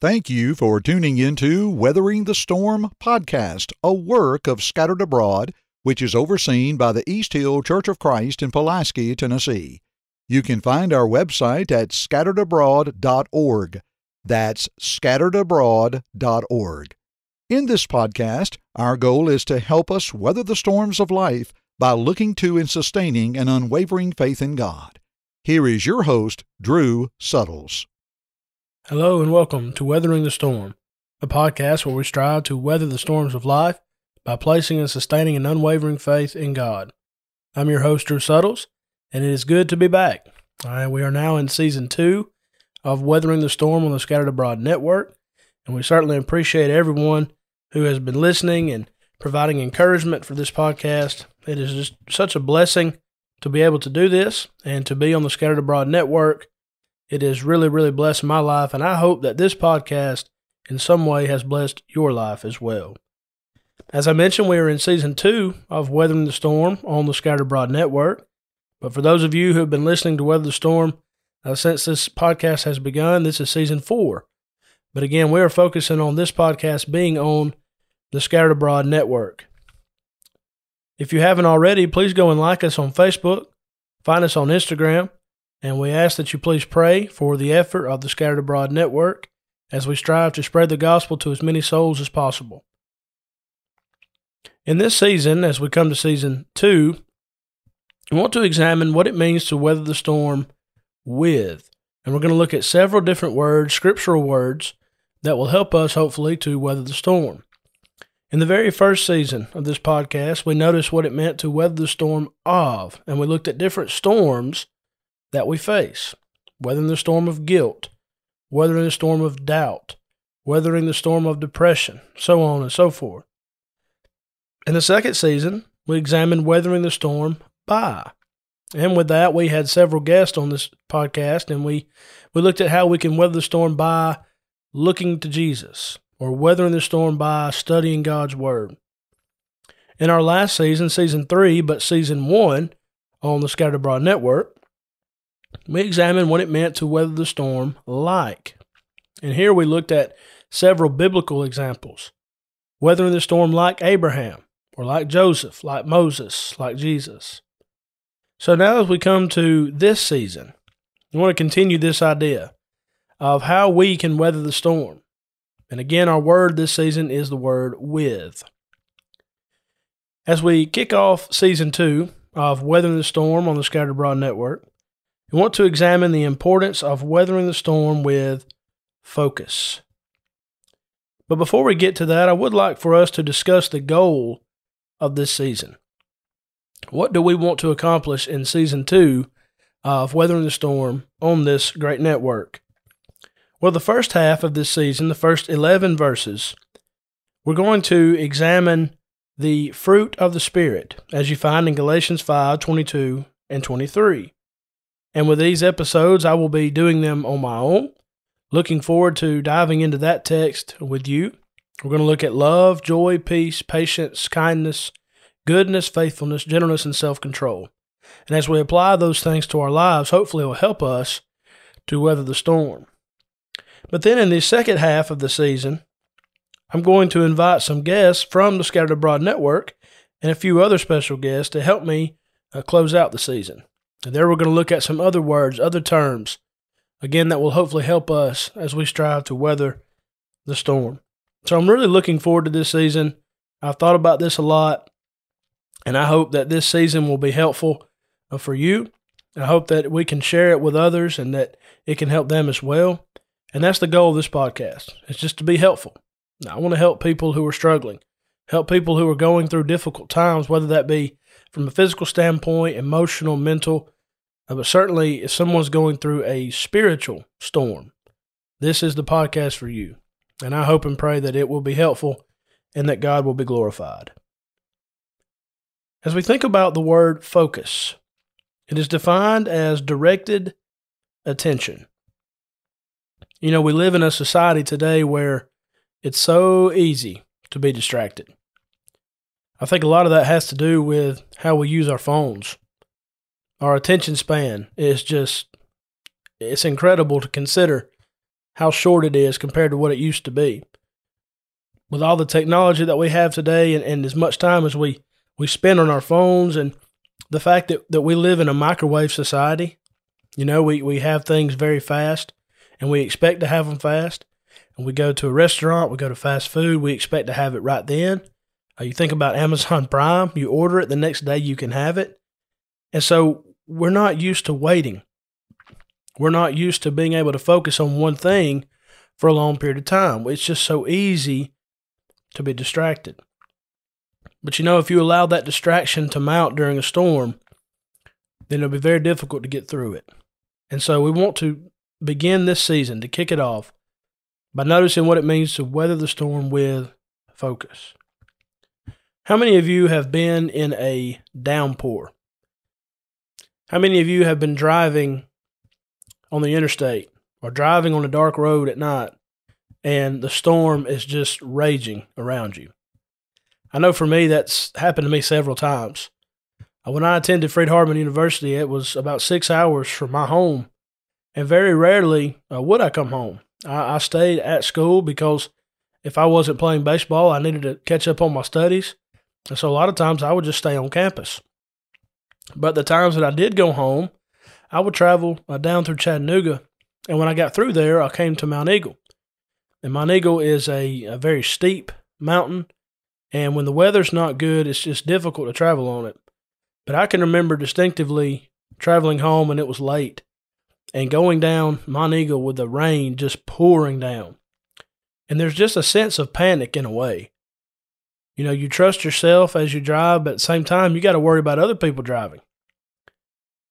Thank you for tuning into Weathering the Storm podcast, a work of Scattered Abroad, which is overseen by the East Hill Church of Christ in Pulaski, Tennessee. You can find our website at scatteredabroad.org. That's scatteredabroad.org. In this podcast, our goal is to help us weather the storms of life by looking to and sustaining an unwavering faith in God. Here is your host, Drew Suttles. Hello and welcome to Weathering the Storm, a podcast where we strive to weather the storms of life by placing and sustaining an unwavering faith in God. I'm your host, Drew Suttles, and it is good to be back. All right, we are now in season two of Weathering the Storm on the Scattered Abroad Network, and we certainly appreciate everyone who has been listening and providing encouragement for this podcast. It is just such a blessing to be able to do this and to be on the Scattered Abroad Network it has really, really blessed my life, and I hope that this podcast in some way has blessed your life as well. As I mentioned, we are in season two of Weathering the Storm on the Scattered Abroad Network. But for those of you who have been listening to Weather the Storm uh, since this podcast has begun, this is season four. But again, we are focusing on this podcast being on the Scattered Abroad Network. If you haven't already, please go and like us on Facebook, find us on Instagram, and we ask that you please pray for the effort of the Scattered Abroad Network as we strive to spread the gospel to as many souls as possible. In this season, as we come to season two, we want to examine what it means to weather the storm with. And we're going to look at several different words, scriptural words, that will help us, hopefully, to weather the storm. In the very first season of this podcast, we noticed what it meant to weather the storm of, and we looked at different storms that we face, weathering the storm of guilt, weathering the storm of doubt, weathering the storm of depression, so on and so forth. In the second season, we examined weathering the storm by. And with that, we had several guests on this podcast, and we, we looked at how we can weather the storm by looking to Jesus or weathering the storm by studying God's Word. In our last season, season three, but season one on the Scattered Abroad Network, we examined what it meant to weather the storm like. And here we looked at several biblical examples weathering the storm like Abraham, or like Joseph, like Moses, like Jesus. So now, as we come to this season, we want to continue this idea of how we can weather the storm. And again, our word this season is the word with. As we kick off season two of Weathering the Storm on the Scattered Abroad Network, we want to examine the importance of weathering the storm with focus. But before we get to that, I would like for us to discuss the goal of this season. What do we want to accomplish in season two of Weathering the Storm on this great network? Well, the first half of this season, the first 11 verses, we're going to examine the fruit of the Spirit, as you find in Galatians 5 22 and 23. And with these episodes, I will be doing them on my own. Looking forward to diving into that text with you. We're going to look at love, joy, peace, patience, kindness, goodness, faithfulness, gentleness, and self control. And as we apply those things to our lives, hopefully it will help us to weather the storm. But then in the second half of the season, I'm going to invite some guests from the Scattered Abroad Network and a few other special guests to help me uh, close out the season. And there we're going to look at some other words, other terms, again, that will hopefully help us as we strive to weather the storm. So I'm really looking forward to this season. I've thought about this a lot, and I hope that this season will be helpful uh, for you. I hope that we can share it with others and that it can help them as well. And that's the goal of this podcast. It's just to be helpful. I want to help people who are struggling, help people who are going through difficult times, whether that be from a physical standpoint, emotional, mental, uh, but certainly, if someone's going through a spiritual storm, this is the podcast for you. And I hope and pray that it will be helpful and that God will be glorified. As we think about the word focus, it is defined as directed attention. You know, we live in a society today where it's so easy to be distracted. I think a lot of that has to do with how we use our phones our attention span is just it's incredible to consider how short it is compared to what it used to be. With all the technology that we have today and, and as much time as we, we spend on our phones and the fact that, that we live in a microwave society, you know, we, we have things very fast and we expect to have them fast. And we go to a restaurant, we go to fast food, we expect to have it right then. Uh, you think about Amazon Prime, you order it, the next day you can have it. And so we're not used to waiting. We're not used to being able to focus on one thing for a long period of time. It's just so easy to be distracted. But you know, if you allow that distraction to mount during a storm, then it'll be very difficult to get through it. And so we want to begin this season to kick it off by noticing what it means to weather the storm with focus. How many of you have been in a downpour? How many of you have been driving on the interstate or driving on a dark road at night and the storm is just raging around you? I know for me, that's happened to me several times. Uh, when I attended Freed-Hardeman University, it was about six hours from my home, and very rarely uh, would I come home. I, I stayed at school because if I wasn't playing baseball, I needed to catch up on my studies. And so a lot of times I would just stay on campus. But the times that I did go home, I would travel uh, down through Chattanooga. And when I got through there, I came to Monteagle. And Monteagle is a, a very steep mountain. And when the weather's not good, it's just difficult to travel on it. But I can remember distinctively traveling home and it was late and going down Monteagle with the rain just pouring down. And there's just a sense of panic in a way. You know, you trust yourself as you drive, but at the same time, you got to worry about other people driving.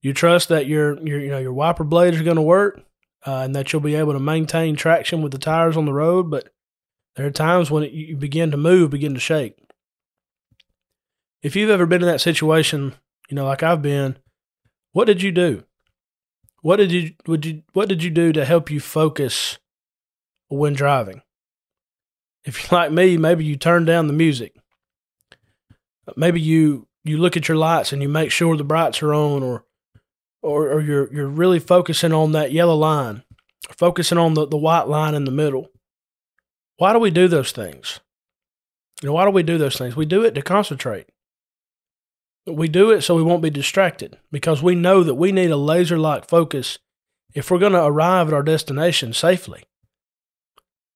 You trust that your your you know your wiper blades are going to work, uh, and that you'll be able to maintain traction with the tires on the road. But there are times when it, you begin to move, begin to shake. If you've ever been in that situation, you know, like I've been, what did you do? What did you would you what did you do to help you focus when driving? If you're like me, maybe you turn down the music. Maybe you you look at your lights and you make sure the brights are on or or, or you're you're really focusing on that yellow line, focusing on the, the white line in the middle. Why do we do those things? You know, why do we do those things? We do it to concentrate. We do it so we won't be distracted because we know that we need a laser like focus if we're going to arrive at our destination safely.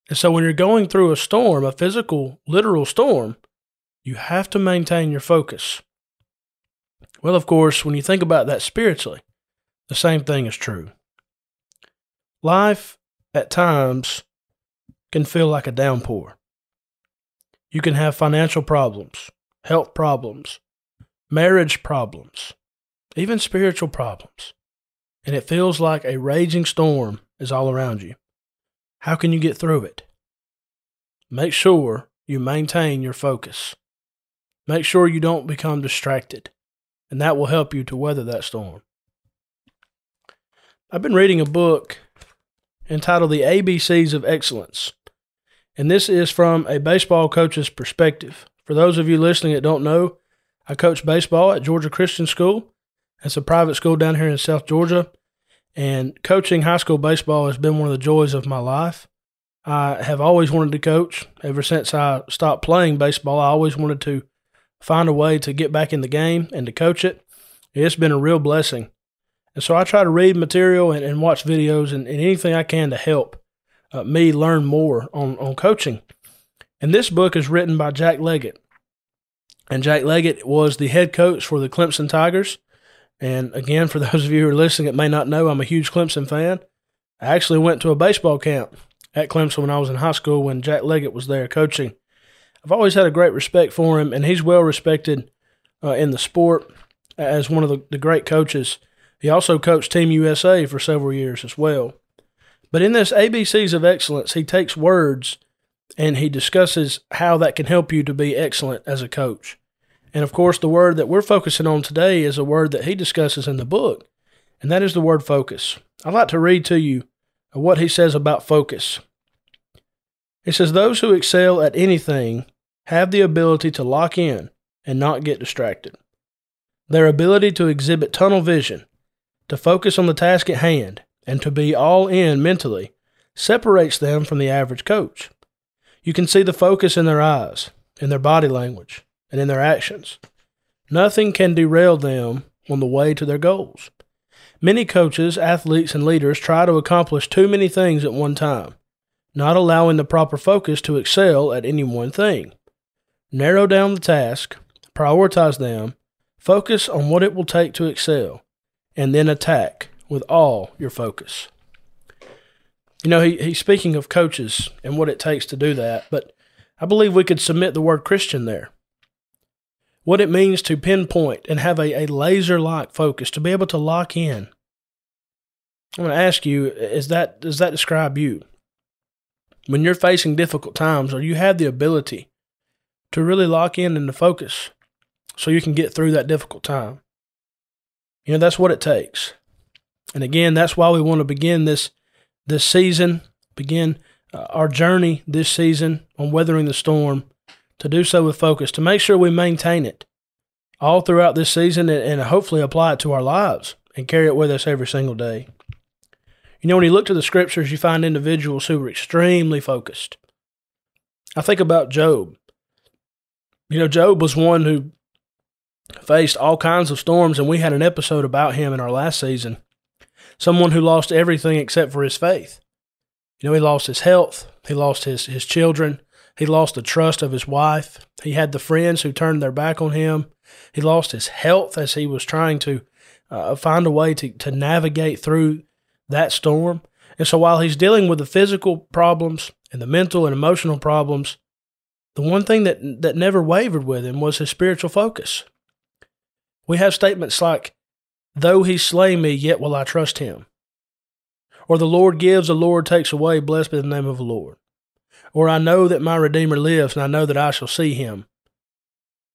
And so when you're going through a storm, a physical, literal storm, you have to maintain your focus. Well, of course, when you think about that spiritually, the same thing is true. Life at times can feel like a downpour. You can have financial problems, health problems, marriage problems, even spiritual problems, and it feels like a raging storm is all around you. How can you get through it? Make sure you maintain your focus. Make sure you don't become distracted, and that will help you to weather that storm. I've been reading a book entitled The ABCs of Excellence, and this is from a baseball coach's perspective. For those of you listening that don't know, I coach baseball at Georgia Christian School. It's a private school down here in South Georgia. And coaching high school baseball has been one of the joys of my life. I have always wanted to coach. Ever since I stopped playing baseball, I always wanted to find a way to get back in the game and to coach it. It's been a real blessing. And so I try to read material and, and watch videos and, and, anything I can to help uh, me learn more on, on coaching. And this book is written by Jack Leggett. And Jack Leggett was the head coach for the Clemson Tigers. And again, for those of you who are listening that may not know, I'm a huge Clemson fan. I actually went to a baseball camp at Clemson when I was in high school when Jack Leggett was there coaching. I've always had a great respect for him, and he's well respected uh, in the sport as one of the, the great coaches. He also coached Team USA for several years as well. But in this ABCs of Excellence, he takes words and he discusses how that can help you to be excellent as a coach. And of course, the word that we're focusing on today is a word that he discusses in the book, and that is the word focus. I'd like to read to you what he says about focus. He says, Those who excel at anything have the ability to lock in and not get distracted. Their ability to exhibit tunnel vision, to focus on the task at hand, and to be all in mentally separates them from the average coach. You can see the focus in their eyes, in their body language, and in their actions. Nothing can derail them on the way to their goals. Many coaches, athletes, and leaders try to accomplish too many things at one time, not allowing the proper focus to excel at any one thing. Narrow down the task, prioritize them, focus on what it will take to excel, and then attack with all your focus. You know, he, he's speaking of coaches and what it takes to do that, but I believe we could submit the word Christian there. What it means to pinpoint and have a, a laser like focus, to be able to lock in. I'm going to ask you, is that does that describe you? When you're facing difficult times, or you have the ability to really lock in and to focus so you can get through that difficult time. You know, that's what it takes. And again, that's why we want to begin this this season, begin uh, our journey this season on weathering the storm, to do so with focus, to make sure we maintain it all throughout this season and, and hopefully apply it to our lives and carry it with us every single day. You know, when you look to the scriptures, you find individuals who were extremely focused. I think about Job. You know, Job was one who faced all kinds of storms, and we had an episode about him in our last season. Someone who lost everything except for his faith. You know, he lost his health, he lost his, his children, he lost the trust of his wife, he had the friends who turned their back on him, he lost his health as he was trying to uh, find a way to, to navigate through that storm. And so while he's dealing with the physical problems and the mental and emotional problems, the one thing that, that never wavered with him was his spiritual focus. We have statements like, Though he slay me, yet will I trust him. Or the Lord gives, the Lord takes away, blessed be the name of the Lord. Or I know that my Redeemer lives, and I know that I shall see him.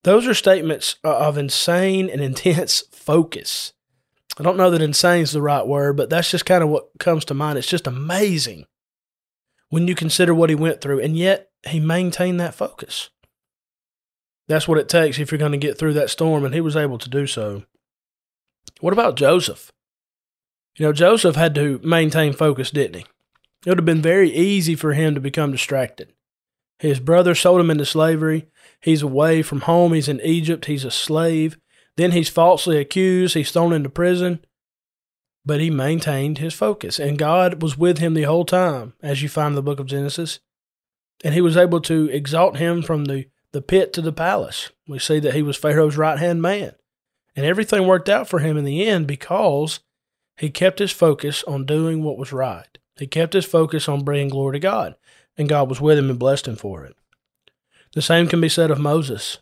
Those are statements of insane and intense focus. I don't know that insane is the right word, but that's just kind of what comes to mind. It's just amazing when you consider what he went through, and yet he maintained that focus. That's what it takes if you're going to get through that storm, and he was able to do so. What about Joseph? You know, Joseph had to maintain focus, didn't he? It would have been very easy for him to become distracted. His brother sold him into slavery. He's away from home. He's in Egypt. He's a slave. Then he's falsely accused. He's thrown into prison. But he maintained his focus, and God was with him the whole time, as you find in the book of Genesis. And he was able to exalt him from the, the pit to the palace. We see that he was Pharaoh's right hand man. And everything worked out for him in the end because he kept his focus on doing what was right. He kept his focus on bringing glory to God, and God was with him and blessed him for it. The same can be said of Moses.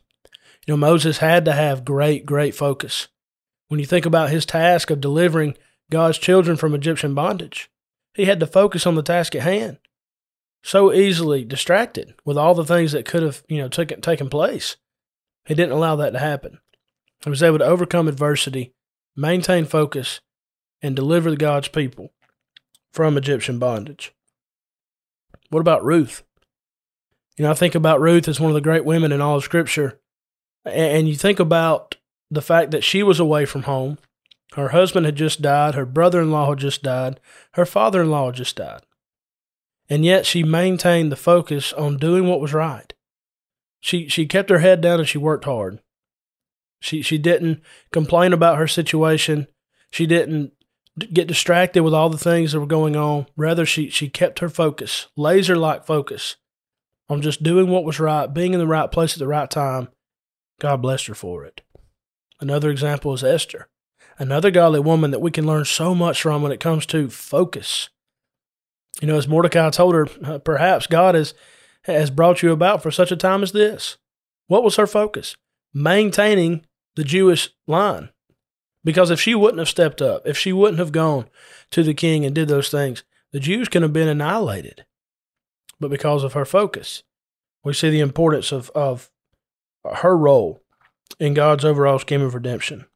You know, Moses had to have great, great focus. When you think about his task of delivering God's children from Egyptian bondage, he had to focus on the task at hand. So easily distracted with all the things that could have, you know, taken taken place. He didn't allow that to happen. He was able to overcome adversity, maintain focus, and deliver God's people from Egyptian bondage. What about Ruth? You know, I think about Ruth as one of the great women in all of Scripture. And you think about the fact that she was away from home. Her husband had just died. Her brother in law had just died. Her father in law had just died. And yet she maintained the focus on doing what was right. She, she kept her head down and she worked hard. She she didn't complain about her situation. She didn't get distracted with all the things that were going on. Rather, she she kept her focus, laser like focus, on just doing what was right, being in the right place at the right time. God blessed her for it. Another example is Esther, another godly woman that we can learn so much from when it comes to focus. You know, as Mordecai told her, uh, perhaps God has has brought you about for such a time as this. What was her focus? Maintaining the Jewish line. Because if she wouldn't have stepped up, if she wouldn't have gone to the king and did those things, the Jews could have been annihilated. But because of her focus, we see the importance of, of her role in God's overall scheme of redemption.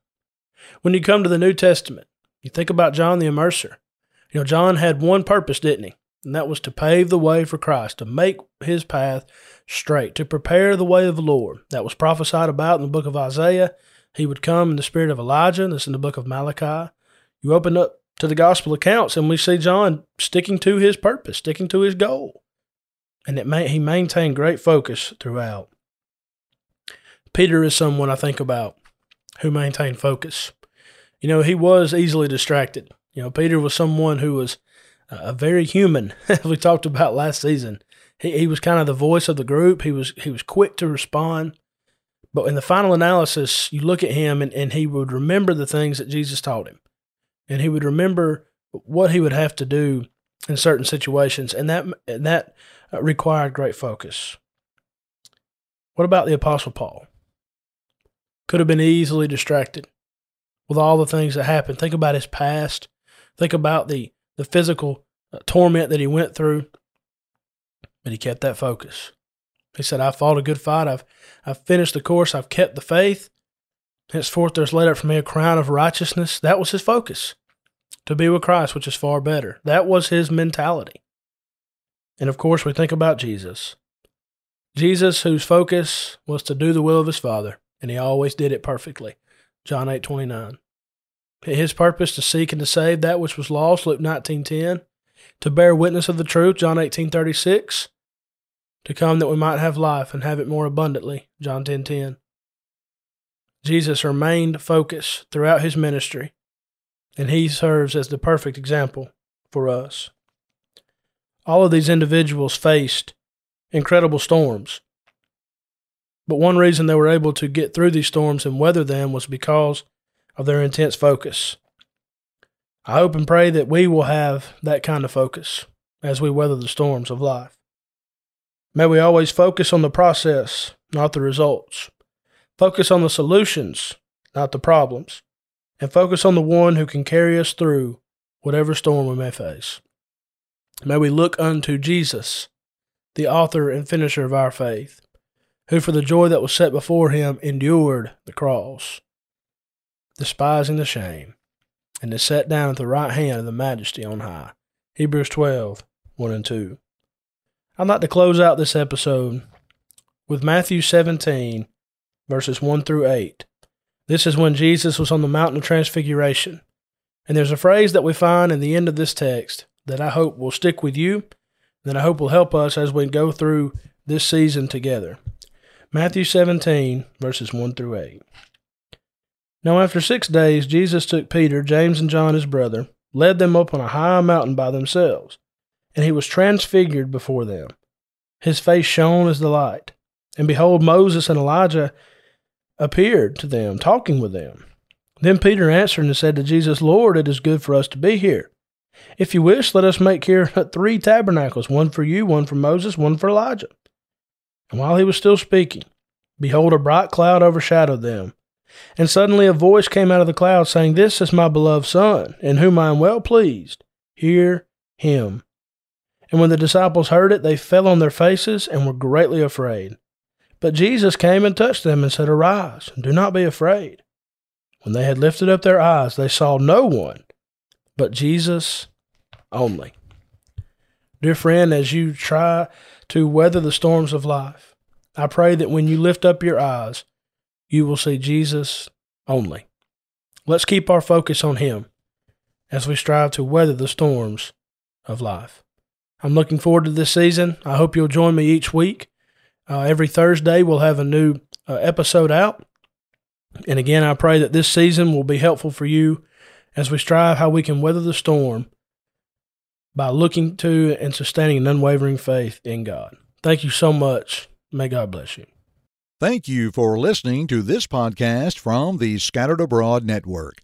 When you come to the New Testament, you think about John the Immerser. You know, John had one purpose, didn't he? And that was to pave the way for Christ, to make his path straight, to prepare the way of the Lord. That was prophesied about in the book of Isaiah. He would come in the spirit of Elijah. This in the book of Malachi. You open up to the gospel accounts, and we see John sticking to his purpose, sticking to his goal. And it may, he maintained great focus throughout. Peter is someone I think about who maintained focus. You know, he was easily distracted. You know, Peter was someone who was a very human, as we talked about last season. He, he was kind of the voice of the group. He was he was quick to respond. But in the final analysis, you look at him and, and he would remember the things that Jesus taught him. And he would remember what he would have to do in certain situations. And that, that required great focus. What about the Apostle Paul? Could have been easily distracted with all the things that happened. Think about his past. Think about the, the physical uh, torment that he went through. But he kept that focus. He said, I fought a good fight. I've, I've finished the course. I've kept the faith. Henceforth, there's laid up for me a crown of righteousness. That was his focus to be with Christ, which is far better. That was his mentality. And of course, we think about Jesus. Jesus, whose focus was to do the will of his Father, and he always did it perfectly. John 8 29. His purpose to seek and to save that which was lost, Luke 19 10. To bear witness of the truth, John 18 36 to come that we might have life and have it more abundantly. John 10:10. 10, 10. Jesus remained focused throughout his ministry, and he serves as the perfect example for us. All of these individuals faced incredible storms. But one reason they were able to get through these storms and weather them was because of their intense focus. I hope and pray that we will have that kind of focus as we weather the storms of life. May we always focus on the process, not the results. Focus on the solutions, not the problems. And focus on the one who can carry us through whatever storm we may face. May we look unto Jesus, the author and finisher of our faith, who for the joy that was set before him endured the cross, despising the shame, and is set down at the right hand of the majesty on high. Hebrews 12, 1 and 2. I'd like to close out this episode with Matthew 17, verses 1 through 8. This is when Jesus was on the Mountain of Transfiguration. And there's a phrase that we find in the end of this text that I hope will stick with you, that I hope will help us as we go through this season together. Matthew 17, verses 1 through 8. Now, after six days, Jesus took Peter, James, and John, his brother, led them up on a high mountain by themselves and he was transfigured before them. His face shone as the light. And behold, Moses and Elijah appeared to them, talking with them. Then Peter answered and said to Jesus, Lord, it is good for us to be here. If you wish, let us make here three tabernacles one for you, one for Moses, one for Elijah. And while he was still speaking, behold, a bright cloud overshadowed them. And suddenly a voice came out of the cloud, saying, This is my beloved Son, in whom I am well pleased. Hear him. And when the disciples heard it, they fell on their faces and were greatly afraid. But Jesus came and touched them and said, Arise, and do not be afraid. When they had lifted up their eyes, they saw no one but Jesus only. Dear friend, as you try to weather the storms of life, I pray that when you lift up your eyes, you will see Jesus only. Let's keep our focus on Him as we strive to weather the storms of life. I'm looking forward to this season. I hope you'll join me each week. Uh, every Thursday, we'll have a new uh, episode out. And again, I pray that this season will be helpful for you as we strive how we can weather the storm by looking to and sustaining an unwavering faith in God. Thank you so much. May God bless you. Thank you for listening to this podcast from the Scattered Abroad Network.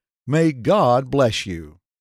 May God bless you.